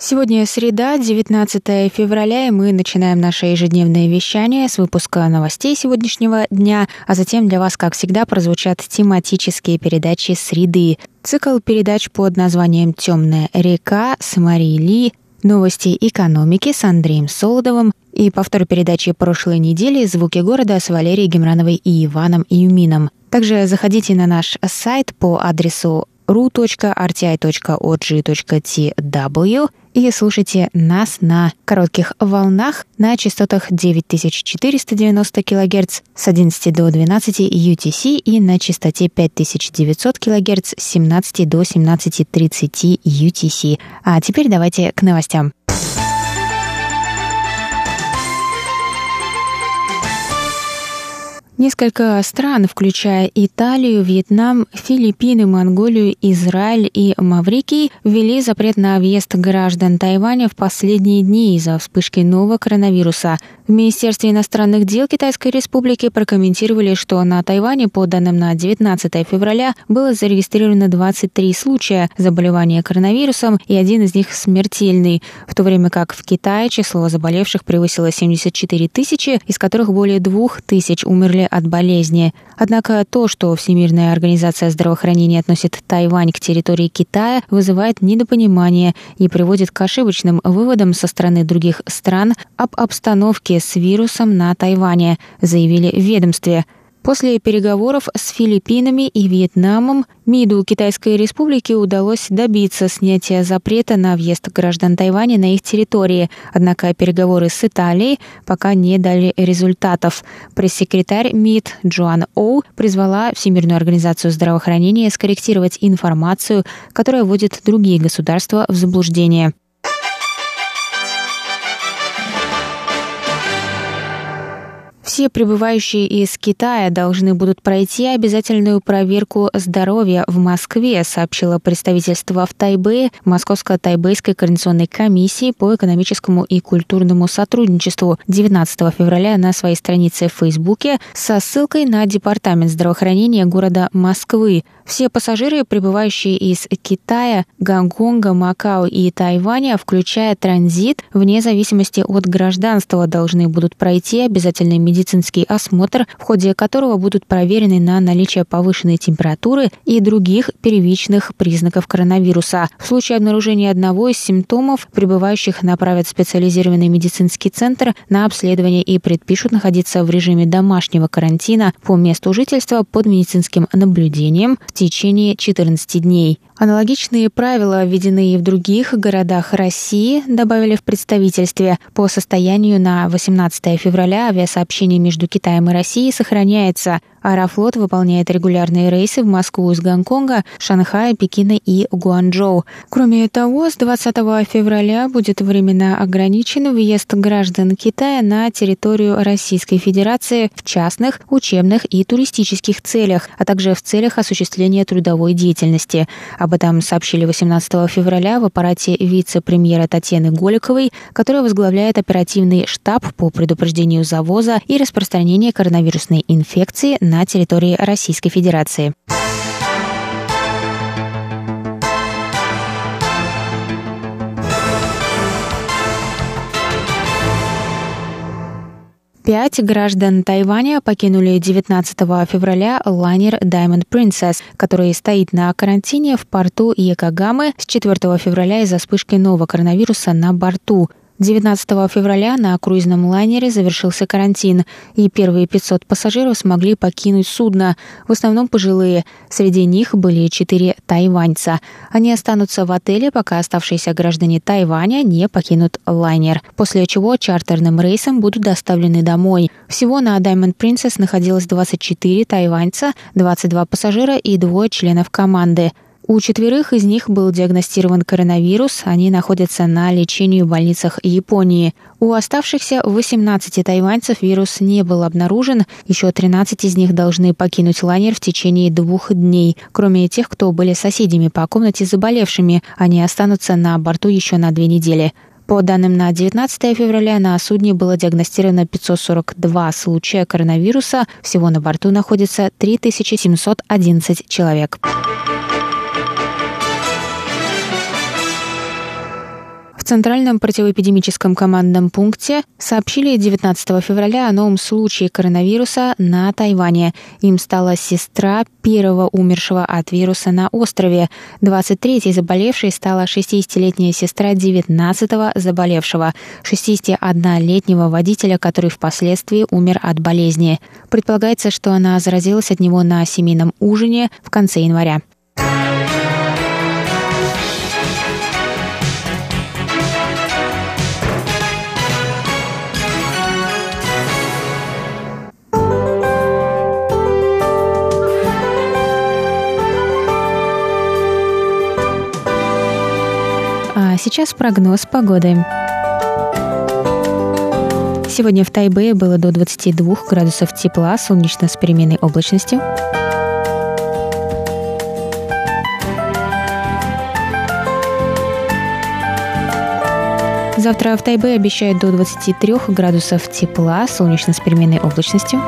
Сегодня среда, 19 февраля, и мы начинаем наше ежедневное вещание с выпуска новостей сегодняшнего дня, а затем для вас, как всегда, прозвучат тематические передачи «Среды». Цикл передач под названием «Темная река» с Марией Ли, новости экономики с Андреем Солодовым и повтор передачи прошлой недели «Звуки города» с Валерией Гемрановой и Иваном Юмином. Также заходите на наш сайт по адресу ru.rti.org.tw и слушайте нас на коротких волнах на частотах 9490 кГц с 11 до 12 UTC и на частоте 5900 кГц с 17 до 17.30 UTC. А теперь давайте к новостям. Несколько стран, включая Италию, Вьетнам, Филиппины, Монголию, Израиль и Маврикий, ввели запрет на въезд граждан Тайваня в последние дни из-за вспышки нового коронавируса. В Министерстве иностранных дел Китайской Республики прокомментировали, что на Тайване, по данным на 19 февраля, было зарегистрировано 23 случая заболевания коронавирусом, и один из них смертельный, в то время как в Китае число заболевших превысило 74 тысячи, из которых более 2 тысяч умерли от болезни. Однако то, что Всемирная организация здравоохранения относит Тайвань к территории Китая, вызывает недопонимание и приводит к ошибочным выводам со стороны других стран об обстановке с вирусом на Тайване, заявили в ведомстве – После переговоров с Филиппинами и Вьетнамом МИДу Китайской Республики удалось добиться снятия запрета на въезд граждан Тайваня на их территории, однако переговоры с Италией пока не дали результатов. Пресс-секретарь МИД Джоан Оу призвала Всемирную организацию здравоохранения скорректировать информацию, которая вводит другие государства в заблуждение. Все прибывающие из Китая должны будут пройти обязательную проверку здоровья в Москве, сообщило представительство в Тайбэе Московско-Тайбэйской координационной комиссии по экономическому и культурному сотрудничеству 19 февраля на своей странице в Фейсбуке со ссылкой на Департамент здравоохранения города Москвы. Все пассажиры, прибывающие из Китая, Гонконга, Макао и Тайваня, включая транзит, вне зависимости от гражданства, должны будут пройти обязательный медицинский осмотр, в ходе которого будут проверены на наличие повышенной температуры и других первичных признаков коронавируса. В случае обнаружения одного из симптомов, прибывающих направят в специализированный медицинский центр на обследование и предпишут находиться в режиме домашнего карантина по месту жительства под медицинским наблюдением в течение 14 дней. Аналогичные правила введены и в других городах России, добавили в представительстве. По состоянию на 18 февраля авиасообщение между Китаем и Россией сохраняется. Аэрофлот выполняет регулярные рейсы в Москву из Гонконга, Шанхая, Пекина и Гуанчжоу. Кроме того, с 20 февраля будет временно ограничен въезд граждан Китая на территорию Российской Федерации в частных, учебных и туристических целях, а также в целях осуществления трудовой деятельности. Об этом сообщили 18 февраля в аппарате вице-премьера Татьяны Голиковой, которая возглавляет оперативный штаб по предупреждению завоза и распространения коронавирусной инфекции на территории Российской Федерации. Пять граждан Тайваня покинули 19 февраля лайнер Diamond Princess, который стоит на карантине в порту Якогамы с 4 февраля из-за вспышки нового коронавируса на борту. 19 февраля на круизном лайнере завершился карантин, и первые 500 пассажиров смогли покинуть судно, в основном пожилые. Среди них были четыре тайваньца. Они останутся в отеле, пока оставшиеся граждане Тайваня не покинут лайнер, после чего чартерным рейсом будут доставлены домой. Всего на Diamond Princess находилось 24 тайваньца, 22 пассажира и двое членов команды. У четверых из них был диагностирован коронавирус, они находятся на лечении в больницах Японии. У оставшихся 18 тайваньцев вирус не был обнаружен, еще 13 из них должны покинуть лайнер в течение двух дней. Кроме тех, кто были соседями по комнате заболевшими, они останутся на борту еще на две недели. По данным на 19 февраля на судне было диагностировано 542 случая коронавируса. Всего на борту находится 3711 человек. Центральном противоэпидемическом командном пункте сообщили 19 февраля о новом случае коронавируса на Тайване. Им стала сестра первого умершего от вируса на острове. 23-й заболевшей стала 60-летняя сестра 19-го заболевшего, 61-летнего водителя, который впоследствии умер от болезни. Предполагается, что она заразилась от него на семейном ужине в конце января. Сейчас прогноз погоды. Сегодня в Тайбе было до 22 градусов тепла, солнечно с переменной облачностью. Завтра в Тайбе обещают до 23 градусов тепла, солнечно с переменной облачностью.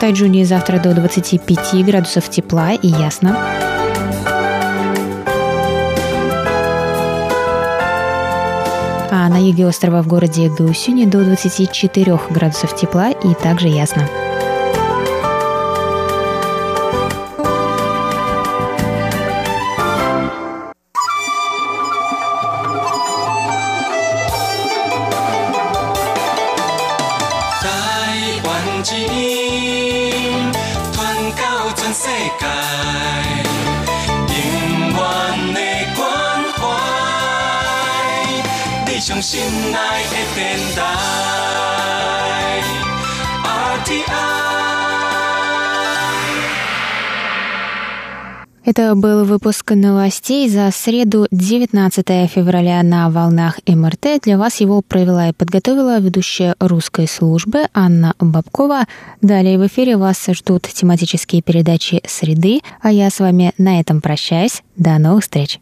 Тайджуне завтра до 25 градусов тепла и ясно. А на юге острова в городе Гаусюне до 24 градусов тепла и также ясно. 愿一人传到全世界，永远的关怀，你上心内的电台。Это был выпуск новостей за среду 19 февраля на волнах МРТ. Для вас его провела и подготовила ведущая русской службы Анна Бабкова. Далее в эфире вас ждут тематические передачи «Среды», а я с вами на этом прощаюсь. До новых встреч!